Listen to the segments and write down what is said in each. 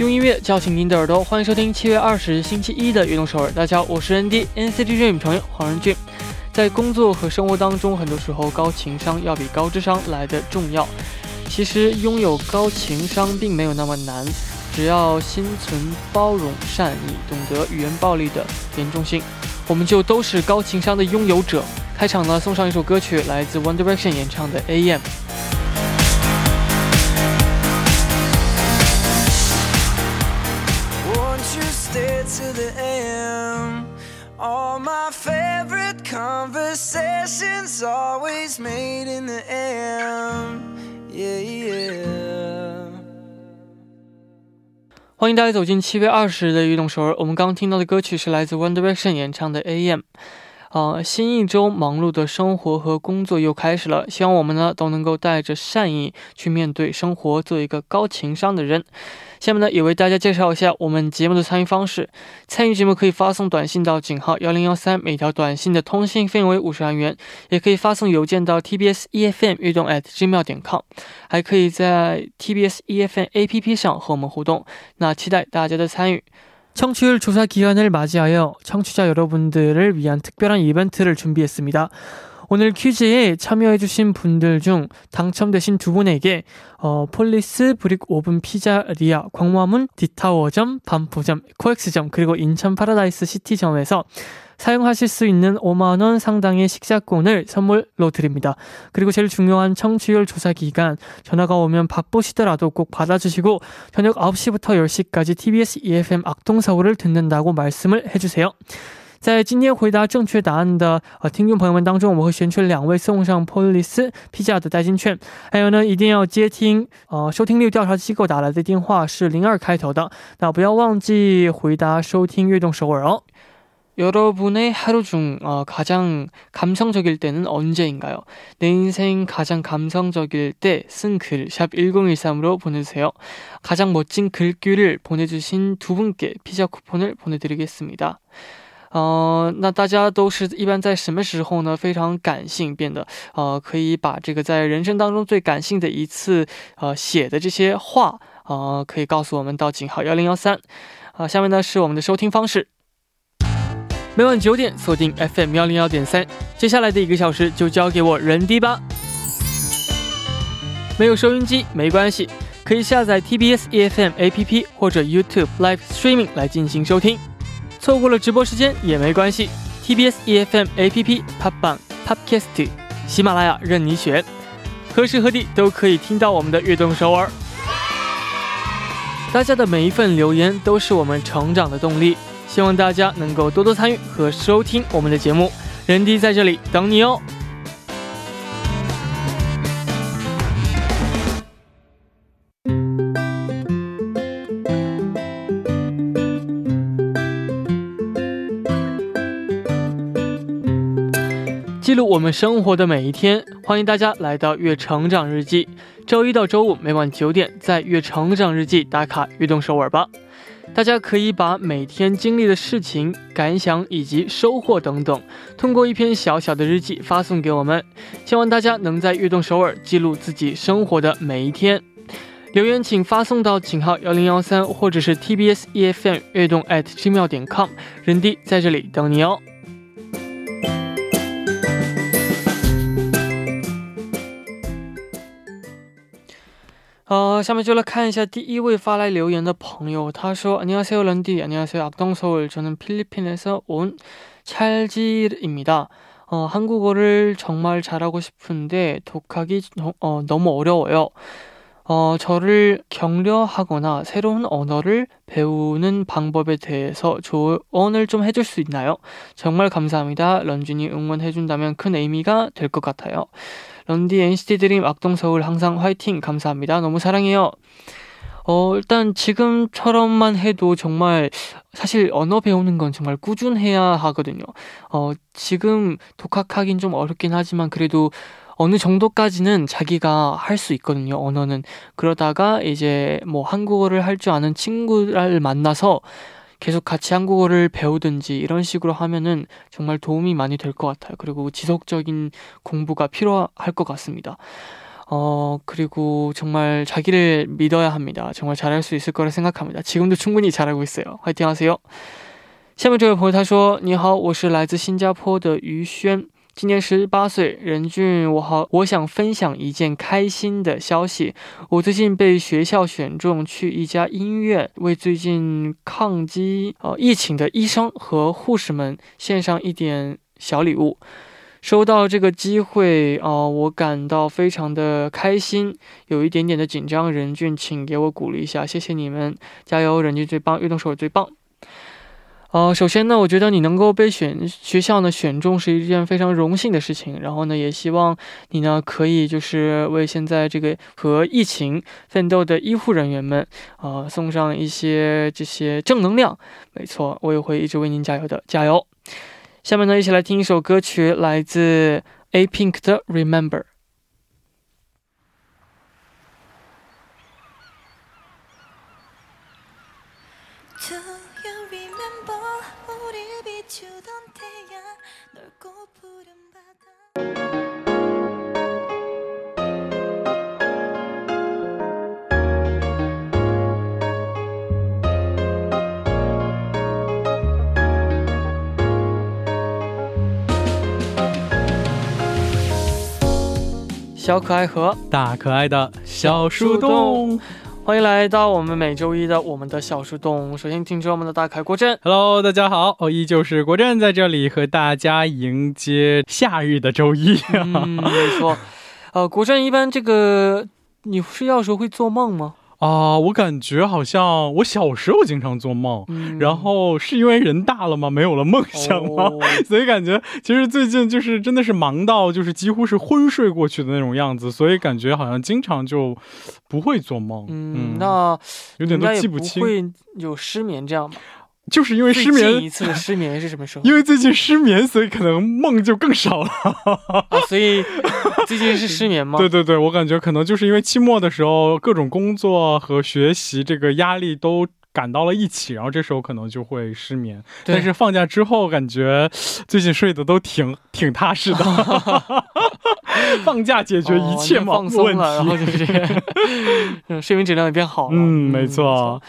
用音乐叫醒您的耳朵，欢迎收听七月二十日星期一的运动首尔。大家好，我是 ND NCT Dream 成员黄仁俊。在工作和生活当中，很多时候高情商要比高智商来的重要。其实拥有高情商并没有那么难，只要心存包容、善意，懂得语言暴力的严重性，我们就都是高情商的拥有者。开场呢，送上一首歌曲，来自 One Direction 演唱的《AM》。Is always made in the AM. Yeah, yeah. 欢迎大家走进七月二十日的运动首尔。我们刚刚听到的歌曲是来自 One Direction 演唱的《AM》。啊，新一周忙碌的生活和工作又开始了。希望我们呢都能够带着善意去面对生活，做一个高情商的人。下面呢也为大家介绍一下我们节目的参与方式。参与节目可以发送短信到井号幺零幺三，每条短信的通信费用为五十韩元；也可以发送邮件到 tbs efm 运动 at gmail 点 com，还可以在 tbs efm app 上和我们互动。那期待大家的参与。 청취율 조사 기간을 맞이하여 청취자 여러분들을 위한 특별한 이벤트를 준비했습니다. 오늘 퀴즈에 참여해주신 분들 중 당첨되신 두 분에게 어, 폴리스 브릭 오븐 피자리아 광화문 디타워점 반포점 코엑스점 그리고 인천 파라다이스 시티점에서 사용하실 수 있는 5만원 상당의 식사권을 선물로 드립니다. 그리고 제일 중요한 청취율 조사 기간 전화가 오면 바쁘시더라도 꼭 받아주시고 저녁 9시부터 10시까지 TBS EFM 악동서울을 듣는다고 말씀을 해주세요. 在今天回答正确答案的呃听众朋友们当中，我们会选出两位送上 Police 披萨的代金券。还有呢，一定要接听呃收听率调查机构打来的电话是零二开头的。那不要忘记回答收听悦动首尔哦。 여러분의 하루 중 어, 가장 감성적일 때는 언제인가요? 내 인생 가장 감성적일 때 쓴 글 샵 1013으로 보내주세요. 가장 멋진 글귀를 보내주신 두 분께 피자 쿠폰을 보내드리겠습니다. 呃，那大家都是一般在什么时候呢？非常感性，变得呃，可以把这个在人生当中最感性的一次呃写的这些话呃，可以告诉我们到井号幺零幺三。啊，下面呢是我们的收听方式，每晚九点锁定 FM 幺零幺点三。接下来的一个小时就交给我人迪吧。没有收音机没关系，可以下载 TBS EFM APP 或者 YouTube Live Streaming 来进行收听。错过了直播时间也没关系，TBS EFM APP、Pop Bang、Pubcast、喜马拉雅任你选，何时何地都可以听到我们的悦动首尔。大家的每一份留言都是我们成长的动力，希望大家能够多多参与和收听我们的节目，人迪在这里等你哦。我们生活的每一天，欢迎大家来到《月成长日记》。周一到周五每晚九点，在《月成长日记》打卡悦动首尔吧。大家可以把每天经历的事情、感想以及收获等等，通过一篇小小的日记发送给我们。希望大家能在悦动首尔记录自己生活的每一天。留言请发送到井号幺零幺三，或者是 TBS EFM 悦动 at gmail 点 com，人弟在这里等你哦。 呃，下面就来看一下第一位发来留言的朋友，他说：“안녕하세요런디안녕하세요악동서울저는필리핀에서온찰지입니다 어, 한국어를 정말 잘하고 싶은데 독학이 어, 너무 어려워요. 어, 저를 격려하거나 새로운 언어를 배우는 방법에 대해서 조언을 좀 해줄 수 있나요? 정말 감사합니다. 런쥔이 응원해준다면 큰 의미가 될 것 같아요. 런디 NCT 드림 악동 서울 항상 화이팅 감사합니다. 너무 사랑해요. 어, 일단 지금처럼만 해도 정말 사실 언어 배우는 건 정말 꾸준해야 하거든요. 어, 지금 독학하긴 좀 어렵긴 하지만 그래도 어느 정도까지는 자기가 할 수 있거든요. 언어는. 그러다가 이제 뭐 한국어를 할 줄 아는 친구를 만나서 계속 같이 한국어를 배우든지 이런 식으로 하면은 정말 도움이 많이 될 것 같아요. 그리고 지속적인 공부가 필요할 것 같습니다. 어, 그리고 정말 자기를 믿어야 합니다. 정말 잘할 수 있을 거라 생각합니다. 지금도 충분히 잘하고 있어요. 화이팅 하세요. 下面这位朋友他说：“你好，我是来自新加坡的于轩。 今年十八岁，任俊，我好，我想分享一件开心的消息。我最近被学校选中去一家医院，为最近抗击呃疫情的医生和护士们献上一点小礼物。收到这个机会啊，我感到非常的开心，有一点点的紧张。任俊，请给我鼓励一下，谢谢你们，加油！任俊最棒，运动手最棒。”呃，首先呢，我觉得你能够被选学校呢选中是一件非常荣幸的事情。然后呢，也希望你呢可以就是为现在这个和疫情奋斗的医护人员们啊送上一些这些正能量。没错，我也会一直为您加油的，加油！下面呢，一起来听一首歌曲，来自 A Pink 的 Remember。小可爱和大可爱的小树洞，欢迎来到我们每周一的我们的小树洞。首先，听着我们的大凯国振，Hello，大家好，我，依旧是国振在这里和大家迎接夏日的周一。嗯，没错，呃，国振一般这个你睡觉的时候会做梦吗？啊，我感觉好像我小时候经常做梦，然后是因为人大了吗？没有了梦想吗？所以感觉其实最近就是真的是忙到就是几乎是昏睡过去的那种样子，所以感觉好像经常就不会做梦。嗯，那有点都记不清，会有失眠这样吗？就是因为失眠，一次的失眠是什么时候？因为最近失眠，所以可能梦就更少了。所以最近是失眠吗？对 对对，我感觉可能就是因为期末的时候，各种工作和学习这个压力都赶到了一起，然后这时候可能就会失眠。但是放假之后，感觉最近睡得都挺挺踏实的。放假解决一切放松了，然后就是睡眠质量也变好了。嗯，没错。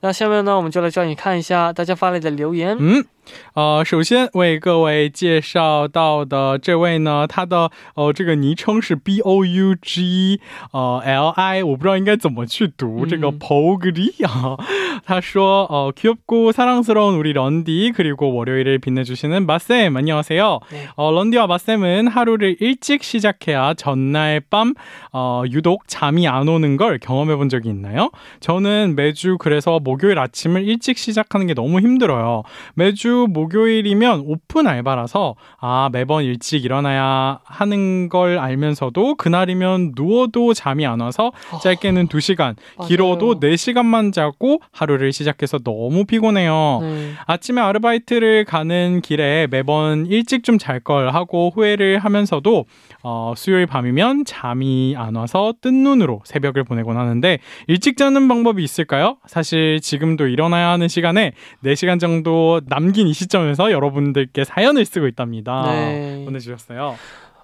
那下面呢，我们就来教你看一下大家发来的留言。嗯。呃，首先为各位介绍到的这位呢，他的呃这个昵称是 B O U G 呃 L I，我不知道应该怎么去读这个 Pogli 啊。他说어귀엽고사랑스러운우리런디그리고월요일을빛내주시는마쌤안녕하세요어런디와마쌤은하루를일찍시작해야전날밤어유독잠이안오는걸경험해본적이있나요저는매주그래서목요일아침을일찍시작하는게너무힘들어요매주 목요일이면 오픈 알바라서 아 매번 일찍 일어나야 하는 걸 알면서도 그날이면 누워도 잠이 안 와서 아, 짧게는 2시간, 길어도 4시간만 자고 하루를 시작해서 너무 피곤해요. 네. 아침에 아르바이트를 가는 길에 매번 일찍 좀 잘 걸 하고 후회를 하면서도 어, 수요일 밤이면 잠이 안 와서 뜬 눈으로 새벽을 보내곤 하는데 일찍 자는 방법이 있을까요? 사실 지금도 일어나야 하는 시간에 4시간 정도 남긴 이 시점에서 여러분들께 사연을 쓰고 있답니다. 네. 보내주셨어요.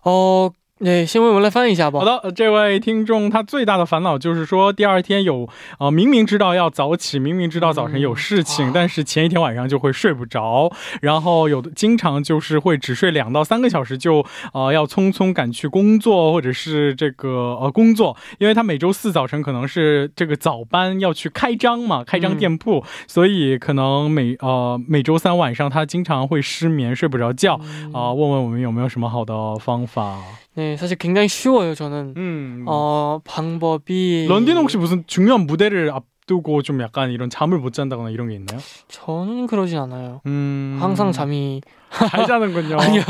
어, 对，先为我们来翻译一下吧。好的，这位听众他最大的烦恼就是说，第二天有呃，明明知道要早起，明明知道早晨有事情，但是前一天晚上就会睡不着，然后有的经常就是会只睡两到三个小时，就呃要匆匆赶去工作或者是这个呃工作，因为他每周四早晨可能是这个早班要去开张嘛，开张店铺，所以可能每呃每周三晚上他经常会失眠，睡不着觉啊。问问我们有没有什么好的方法？ 네, 사실 굉장히 쉬워요, 저는. 음. 어, 방법이. 런딘 혹시 무슨 중요한 무대를 앞두고 좀 약간 이런 잠을 못 잔다거나 이런 게 있나요? 저는 그러진 않아요. 음... 항상 잠이 잘 자는군요. 아니요.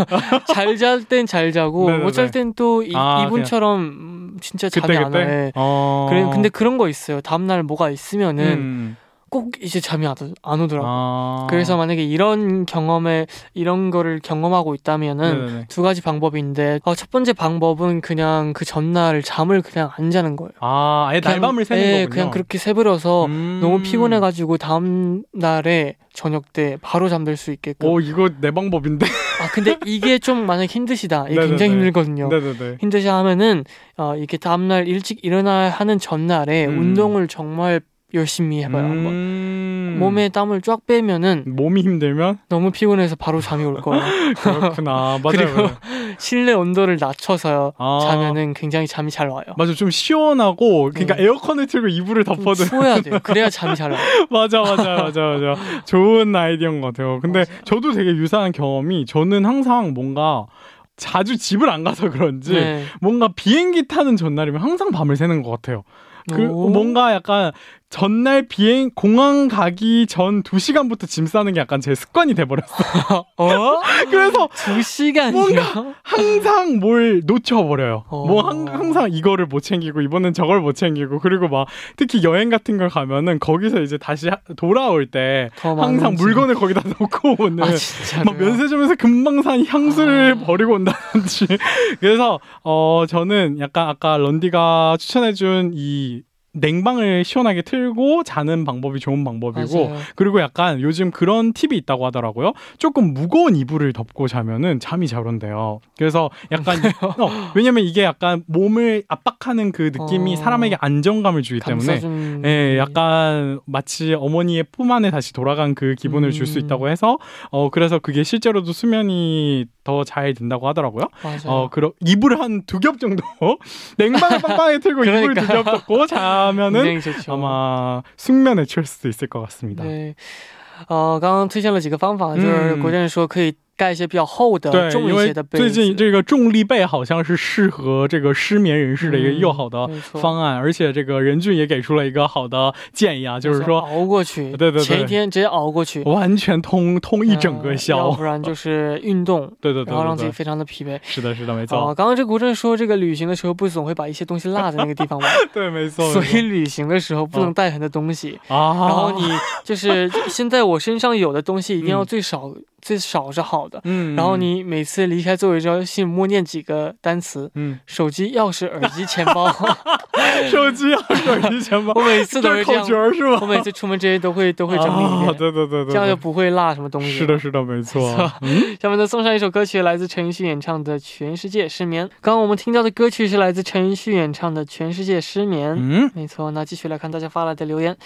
잘 잘 땐 잘 자고 못 잘 땐또 아, 이분처럼 진짜 잠이 그때, 안 와요. 어... 그래 근데 그런 거 있어요. 다음 날 뭐가 있으면은 음... 꼭 이제 잠이 안, 안 오더라고요. 아. 그래서 만약에 이런 경험에 이런 거를 경험하고 있다면은 네네네. 두 가지 방법인데 어, 첫 번째 방법은 그냥 그 전날 잠을 그냥 안 자는 거예요. 아, 아예 날밤을 새는 네, 거군요. 그냥 그렇게 새버려서 음. 너무 피곤해 가지고 다음 날에 저녁 때 바로 잠들 수 있게끔. 오, 이거 내 방법인데. 아, 근데 이게 좀 만약 힘드시다. 이게 굉장히 힘들거든요. 네네네. 힘드시 하면은 어, 이렇게 다음 날 일찍 일어나야 하는 전날에 음. 운동을 정말 열심히 해봐요. 음... 몸에 땀을 쫙 빼면은 몸이 힘들면 너무 피곤해서 바로 잠이 올 거예요. 그렇구나. 맞아요. 그리고 실내 온도를 낮춰서 아... 자면은 굉장히 잠이 잘 와요. 맞아, 좀 시원하고 그러니까 네. 에어컨을 틀고 이불을 덮어도 추워야 돼요. 그래야 잠이 잘 와요. 맞아, 맞아, 맞아, 맞아. 좋은 아이디어인 것 같아요. 근데 맞아요. 저도 되게 유사한 경험이 저는 항상 뭔가 자주 집을 안 가서 그런지 네. 뭔가 비행기 타는 전날이면 항상 밤을 새는 것 같아요. 그 뭔가 약간 전날 비행 공항 가기 전 2시간부터 짐 싸는 게 약간 제 습관이 돼 버렸어. 어? 그래서 2시간이요? 뭔가 항상 뭘 놓쳐 버려요. 어. 뭐 한, 항상 이거를 못 챙기고 이번엔 저걸 못 챙기고 그리고 막 특히 여행 같은 걸 가면은 거기서 이제 다시 돌아올 때 항상 물건을 거기다 놓고 오는 아, 막 면세점에서 금방 산 향수를 아. 버리고 온다든지. 그래서 어 저는 약간 아까 런디가 추천해 준이 냉방을 시원하게 틀고 자는 방법이 좋은 방법이고 맞아요. 그리고 약간 요즘 그런 팁이 있다고 하더라고요. 조금 무거운 이불을 덮고 자면은 잠이 잘 온대요. 그래서 약간 어, 왜냐면 이게 약간 몸을 압박하는 그 느낌이 어... 사람에게 안정감을 주기 때문에 예, 약간 마치 어머니의 품 안에 다시 돌아간 그 기분을 음... 줄수 있다고 해서 어 그래서 그게 실제로도 수면이 더 잘 된다고 하더라고요. 맞아요. 어 그럼 이불 한 두 겹 정도 냉방을 빵빵하게 틀고 그러니까. 이불 두 겹 덮고 자 하면은 아마 숙면에 취할 수도 있을 것 같습니다. 네. 呃，刚刚推荐了几个方法，就是国建说可以 盖一些比较厚的、重一些的被子。最近这个重力被好像是适合这个失眠人士的一个又好的方案，而且这个任俊也给出了一个好的建议啊，就是说熬过去，对对对，前一天直接熬过去，完全通通一整个宵，要不然就是运动，对对对，然后让自己非常的疲惫。是的，是的，没错。哦刚刚这国振说，这个旅行的时候不总会把一些东西落在那个地方吗？对，没错。所以旅行的时候不能带很多东西啊，然后你就是现在我身上有的东西一定要最少。最少是好的，嗯，然后你每次离开座位之后，心里默念几个单词，嗯，手机、钥匙、耳机、钱包，手机、钥匙、耳机、钱包，我每次都是这样，是吗？我每次出门这些都会都会整理一遍，对对对对，这样就不会落什么东西。是的，是的，没错。下面再，送上一首歌曲，来自陈奕迅演唱的《全世界失眠》。刚刚我们听到的歌曲是来自陈奕迅演唱的《全世界失眠》，嗯，没错。那继续来看大家发来的留言。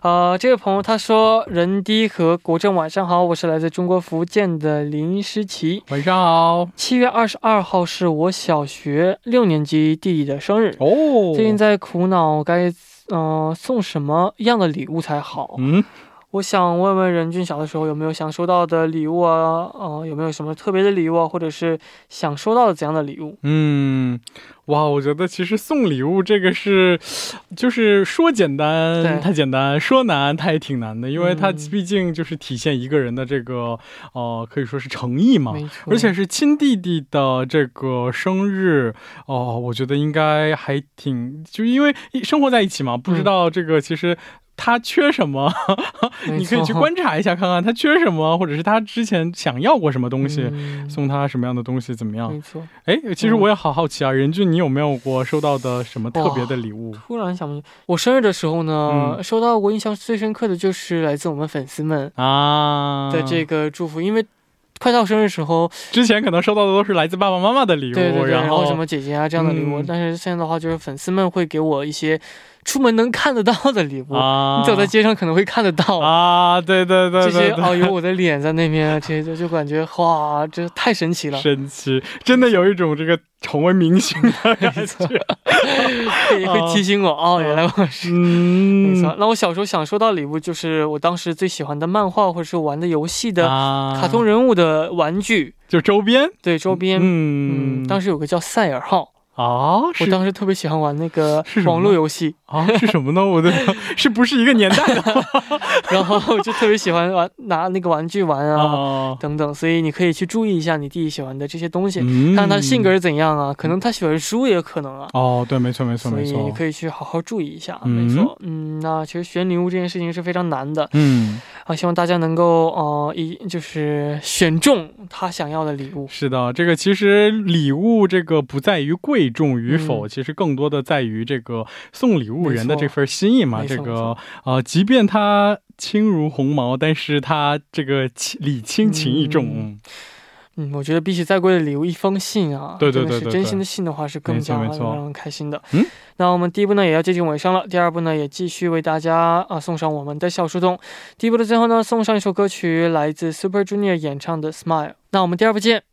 呃，这位朋友他说：“任迪和国政晚上好，我是来自中国福建的林诗琪，晚上好。七月二十二号是我小学六年级弟弟的生日哦，最近在苦恼该嗯送什么样的礼物才好。嗯，我想问问任俊，小的时候有没有想收到的礼物啊？呃，有没有什么特别的礼物啊？或者是想收到的怎样的礼物？嗯。”哇，我觉得其实送礼物这个是，就是说简单太简单，说难它也挺难的，因为它毕竟就是体现一个人的这个呃，可以说是诚意嘛。而且是亲弟弟的这个生日哦，我觉得应该还挺，就因为生活在一起嘛，不知道这个其实。他缺什么？你可以去观察一下，看看他缺什么，或者是他之前想要过什么东西，送他什么样的东西，怎么样？没错。哎，其实我也好好奇啊，任俊，你有没有过收到的什么特别的礼物？突然想不起，我生日的时候呢，收到过印象最深刻的就是来自我们粉丝们啊的这个祝福，因为快到生日时候，之前可能收到的都是来自爸爸妈妈的礼物，对对对，然后什么姐姐啊这样的礼物，但是现在的话，就是粉丝们会给我一些。出门能看得到的礼物，你走在街上可能会看得到。啊！对对对，这些哦，有我的脸在那边，这些就感觉哇，这太神奇了！神奇，真的有一种这个成为明星的 感觉，会提醒我哦，原来我是没错。那我小时候想收到礼物，就是我当时最喜欢的漫画或者是玩的游戏的卡通人物的玩具，就周边，对周边，嗯，当时有个叫赛尔号。哦，我当时特别喜欢玩那个网络游戏啊，是什么呢？我的 是不是一个年代的？然后就特别喜欢玩拿那个玩具玩啊等等，所以你可以去注意一下你弟弟喜欢的这些东西，看看他性格是怎样啊，可能他喜欢书也可能啊。哦，对，没错没错没错，所以你可以去好好注意一下，没错，嗯，那其实选礼物这件事情是非常难的，嗯，啊，希望大家能够呃一就是选中他想要的礼物。是的，这个其实礼物这个不在于贵。贵重与否，其实更多的在于这个送礼物人的这份心意嘛。这个呃，即便它轻如鸿毛，但是它这个礼轻情意重。嗯，我觉得比起再贵的礼物，一封信啊，对对对，是真心的信的话，是更加让人开心的。嗯，那我们第一步呢，也要接近尾声了。第二步呢，也继续为大家啊送上我们的小树洞。第一步的最后呢，送上一首歌曲，来自 Super Junior 演唱的《Smile》。那我们第二步见。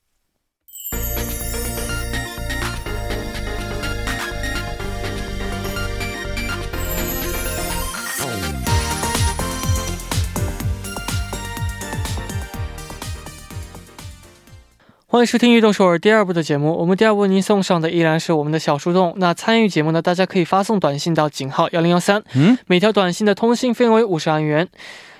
欢迎收听《运动首尔》第二部的节目。我们第二部为您送上的依然是我们的小树洞。那参与节目呢，大家可以发送短信到井号幺零幺三，嗯，每条短信的通信费用为五十韩元。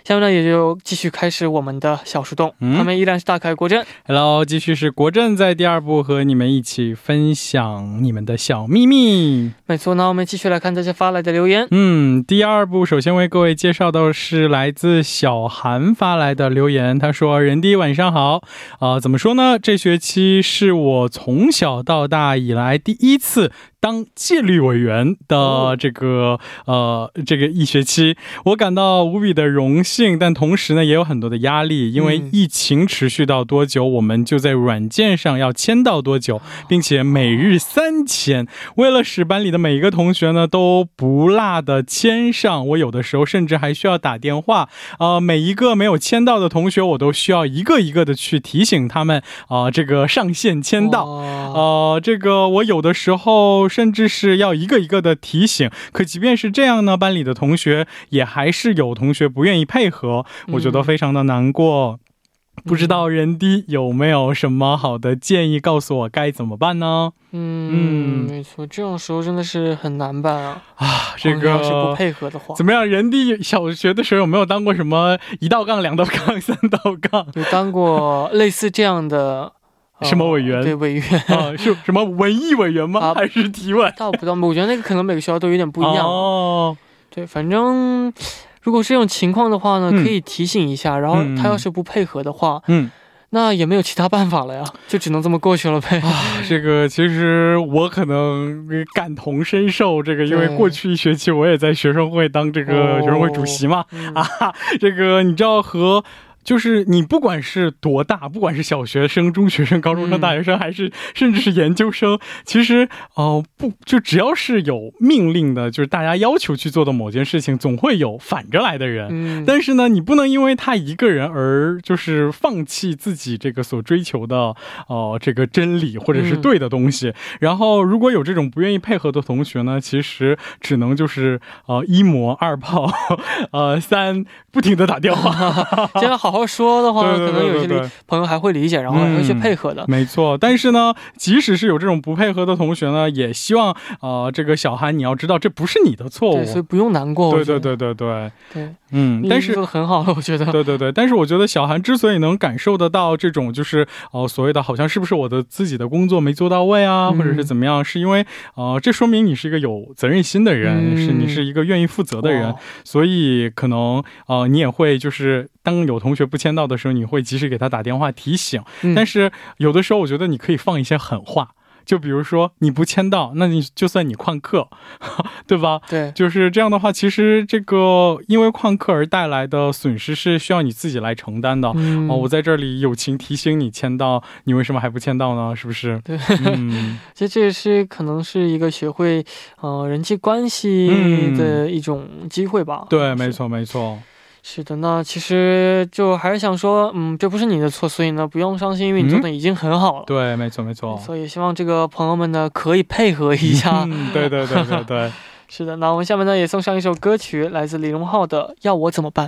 下面呢，也就继续开始我们的小树洞。嗯他们依然是大凯国振。Hello，继续是国振在第二部和你们一起分享你们的小秘密。没错，那我们继续来看大家发来的留言。嗯，第二部首先为各位介绍的是来自小韩发来的留言。他说：“人弟晚上好啊，怎么说呢？这学期是我从小到大以来第一次。”当纪律委员的这个呃这个一学期，我感到无比的荣幸，但同时呢也有很多的压力，因为疫情持续到多久，我们就在软件上要签到多久，并且每日三签。为了使班里的每一个同学呢都不落的签上，我有的时候甚至还需要打电话，呃，每一个没有签到的同学，我都需要一个一个的去提醒他们啊，这个上线签到。呃，这个我有的时候。甚至是要一个一个的提醒，可即便是这样呢，班里的同学也还是有同学不愿意配合，我觉得非常的难过。不知道人低有没有什么好的建议，告诉我该怎么办呢？嗯，没错，这种时候真的是很难办啊！啊，这个要是不配合的话，怎么样？人低小学的时候有没有当过什么一道杠、两道杠、三道杠？有当过类似这样的。什么委员？对，委员啊，是什么文艺委员吗？还是提问？倒不到，我觉得那个可能每个学校都有点不一样。哦，对，反正如果是这种情况的话呢，可以提醒一下。然后他要是不配合的话，嗯，那也没有其他办法了呀，就只能这么过去了呗。啊，这个其实我可能感同身受。这个因为过去一学期我也在学生会当这个学生会主席嘛。啊，这个你知道和。就是你不管是多大，不管是小学生、中学生、高中生、大学生，还是甚至是研究生，其实哦不，就只要是有命令的，就是大家要求去做的某件事情，总会有反着来的人。嗯，但是呢，你不能因为他一个人而就是放弃自己这个所追求的哦这个真理或者是对的东西。然后如果有这种不愿意配合的同学呢，其实只能就是呃一模二炮，呃三不停的打电话，现在好好。说的话，可能有些朋友还会理解，然后还会去配合的。没错，但是呢，即使是有这种不配合的同学呢，也希望呃，这个小韩你要知道，这不是你的错误，所以不用难过。对对对对对对，嗯，但是做的很好了，我觉得。对对对，但是我觉得小韩之所以能感受得到这种就是哦所谓的好像是不是我的自己的工作没做到位啊，或者是怎么样，是因为呃，这说明你是一个有责任心的人，是你是一个愿意负责的人，所以可能呃你也会就是当有同学。不签到的时候，你会及时给他打电话提醒。但是有的时候，我觉得你可以放一些狠话，就比如说你不签到，那你就算你旷课，对吧？对，就是这样的话，其实这个因为旷课而带来的损失是需要你自己来承担的。哦，我在这里友情提醒你签到，你为什么还不签到呢？是不是？对，其实这也是可能是一个学会呃人际关系的一种机会吧。对，没错，没错。是的，那其实就还是想说，嗯，这不是你的错，所以呢，不用伤心，因为你做的已经很好了。对，没错，没错。所以希望这个朋友们呢，可以配合一下。嗯对对对对对。是的，那我们下面呢也送上一首歌曲，来自李荣浩的《要我怎么办》。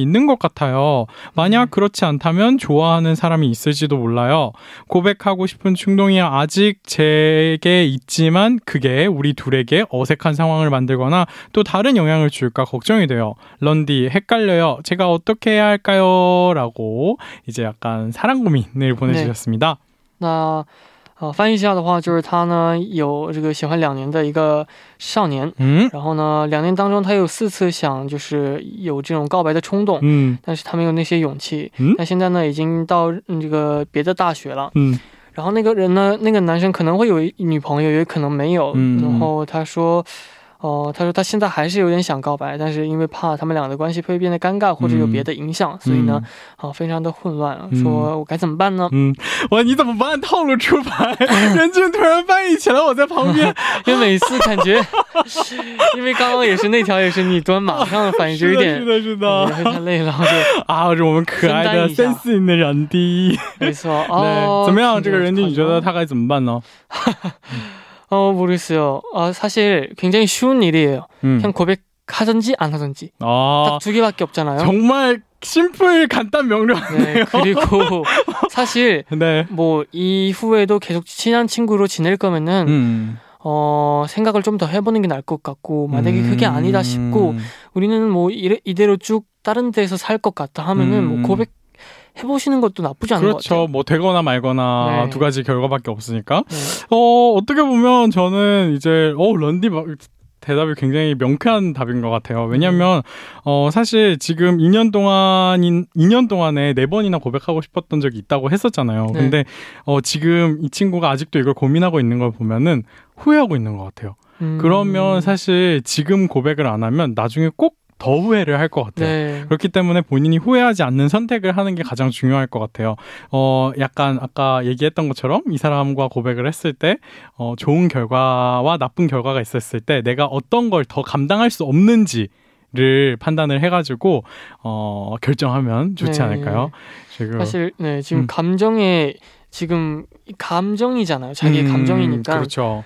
있는 것 같아요. 만약 그렇지 않다면 좋아하는 사람이 있을지도 몰라요. 고백하고 싶은 충동이 아직 제게 있지만 그게 우리 둘에게 어색한 상황을 만들거나 또 다른 영향을 줄까 걱정이 돼요. 런디 헷갈려요. 제가 어떻게 해야 할까요? 라고 이제 약간 사랑 고민을 보내주셨습니다. 네. 呃，翻译一下的话，就是他呢有这个喜欢两年的一个少年，嗯，然后呢两年当中他有四次想就是有这种告白的冲动，嗯，但是他没有那些勇气，嗯，那现在呢已经到这个别的大学了，嗯，然后那个人呢那个男生可能会有女朋友，也可能没有，嗯，然后他说。哦，他说他现在还是有点想告白，但是因为怕他们俩的关系会变得尴尬，或者有别的影响，所以呢，啊，非常的混乱。说我该怎么办呢？嗯，我你怎么不按？套路出牌，任俊突然翻译起来，我在旁边，因为每次感觉，因为刚刚也是那条也是你端马上反应就有点是的，是的，太累了，就 啊，是我们可爱的三四年的人第一，没错，哦，怎么样？这个人俊，你觉得他该怎么办呢？ 어 모르겠어요. 아 사실 굉장히 쉬운 일이에요. 음. 그냥 고백하든지 안 하든지 아, 딱 두 개밖에 없잖아요. 정말 심플 간단 명료하네요. 네, 그리고 사실 네. 뭐 이후에도 계속 친한 친구로 지낼 거면은 음. 어, 생각을 좀 더 해보는 게 나을 것 같고, 만약에 음. 그게 아니다 싶고, 우리는 뭐 이래, 이대로 쭉 다른 데서 살 것 같다 하면은 뭐 음. 고백 해보시는 것도 나쁘지 않은 그렇죠. 것 같아요. 뭐 되거나 말거나 네. 두 가지 결과밖에 없으니까. 네. 어 어떻게 보면 저는 이제 어 런디 막 대답이 굉장히 명쾌한 답인 것 같아요. 왜냐하면 음. 어 사실 지금 2년 동안인 2년 동안에 네 번이나 고백하고 싶었던 적이 있다고 했었잖아요. 네. 근데 어 지금 이 친구가 아직도 이걸 고민하고 있는 걸 보면은 후회하고 있는 것 같아요. 음. 그러면 사실 지금 고백을 안 하면 나중에 꼭 더 후회를 할 것 같아요. 네. 그렇기 때문에 본인이 후회하지 않는 선택을 하는 게 가장 중요할 것 같아요. 어, 약간 아까 얘기했던 것처럼 이 사람과 고백을 했을 때, 어, 좋은 결과와 나쁜 결과가 있었을 때 내가 어떤 걸 더 감당할 수 없는지 를 판단을 해가지고 어 결정하면 좋지 네. 않을까요? 지금 사실 네 지금 음. 감정에 지금 감정이잖아요. 자기의 음, 감정이니까. 그렇죠.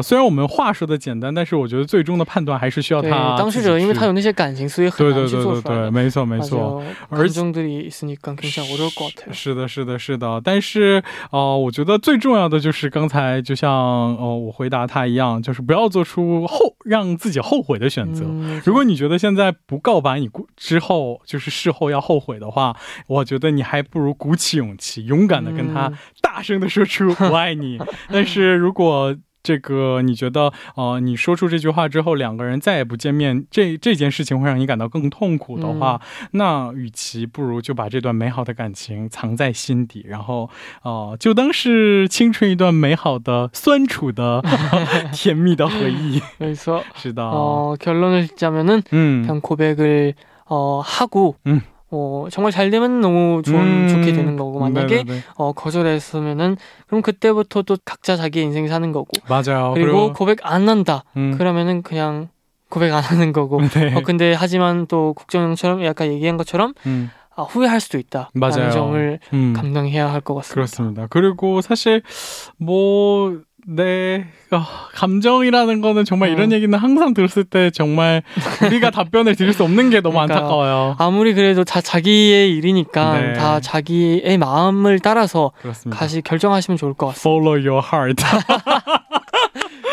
虽然我们话说的简单，但是我觉得最终的判断还是需要他。当事者因为他有那些感情，所以很难去做出来。对对对对对，没错没错。是的，是的，是的。但是，呃，我觉得最重要的就是刚才就像，呃，我回答他一样，就是不要做出后让自己后悔的选择。如果你觉得现在不告白，你之后就是事后要后悔的话，我觉得你还不如鼓起勇气，勇敢的跟他大声的说出 “我爱你”。但是如果这个你觉得呃你说出这句话之后，两个人再也不见面，这这件事情会让你感到更痛苦的话，嗯、那与其不如就把这段美好的感情藏在心底，然后呃就当是青春一段美好的酸楚的甜蜜的回忆。没错，是的。어결론을자면은그냥고백을어하고 음。 어, 정말 잘 되면 너무 좋은, 음, 좋게 되는 거고, 만약에, 어, 거절했으면은, 그럼 그때부터 또 각자 자기 인생 사는 거고. 맞아요. 그리고, 그리고 고백 안 한다. 음. 그러면은 그냥 고백 안 하는 거고. 네. 어, 근데 하지만 또 국정형처럼 약간 얘기한 것처럼, 음. 아, 후회할 수도 있다. 맞아요. 점을 음. 감당해야 할 것 같습니다. 그렇습니다. 그리고 사실, 뭐, 네. 어, 감정이라는 거는 정말 어. 이런 얘기는 항상 들었을 때 정말 우리가 답변을 드릴 수 없는 게 너무 그러니까 안타까워요. 아무리 그래도 다 자기의 일이니까 네. 다 자기의 마음을 따라서 그렇습니다. 다시 결정하시면 좋을 것 같습니다. Follow your heart.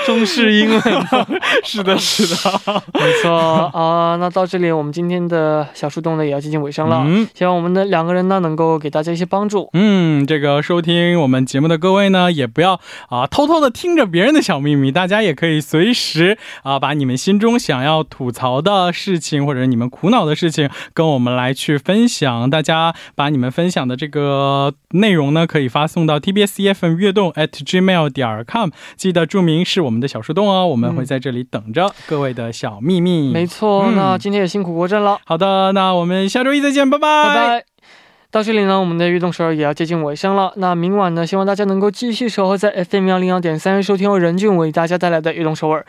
中式英文。是的，是的，没错啊。那到这里，我们今天的小树洞呢也要接近尾声了。嗯，希望我们的两个人呢能够给大家一些帮助。嗯，这个收听我们节目的各位呢，也不要啊偷偷的听着别人的小秘密，大家也可以随时啊把你们心中想要吐槽的事情或者你们苦恼的事情跟我们来去分享。大家把你们分享的这个内容呢，可以发送到 tbs EFM 悦动 at gmail 点 com，记得注明是我们的小树洞哦，我们会在这里等着各位的小秘密。没错，那今天也辛苦国振了。好的，那我们下周一再见，拜拜，拜拜。到这里呢，我们的悦动首尔也要接近尾声了。那明晚呢，希望大家能够继续守候在 FM 幺零幺点三收听由任俊为大家带来的悦动首尔。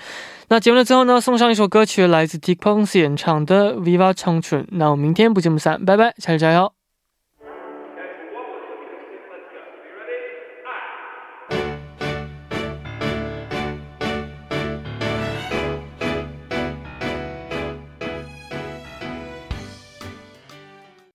那节目的最后呢，送上一首歌曲，来自 t i k p o n s 演唱的《Viva 长春》。那我们明天不见不散，拜拜，下期加油。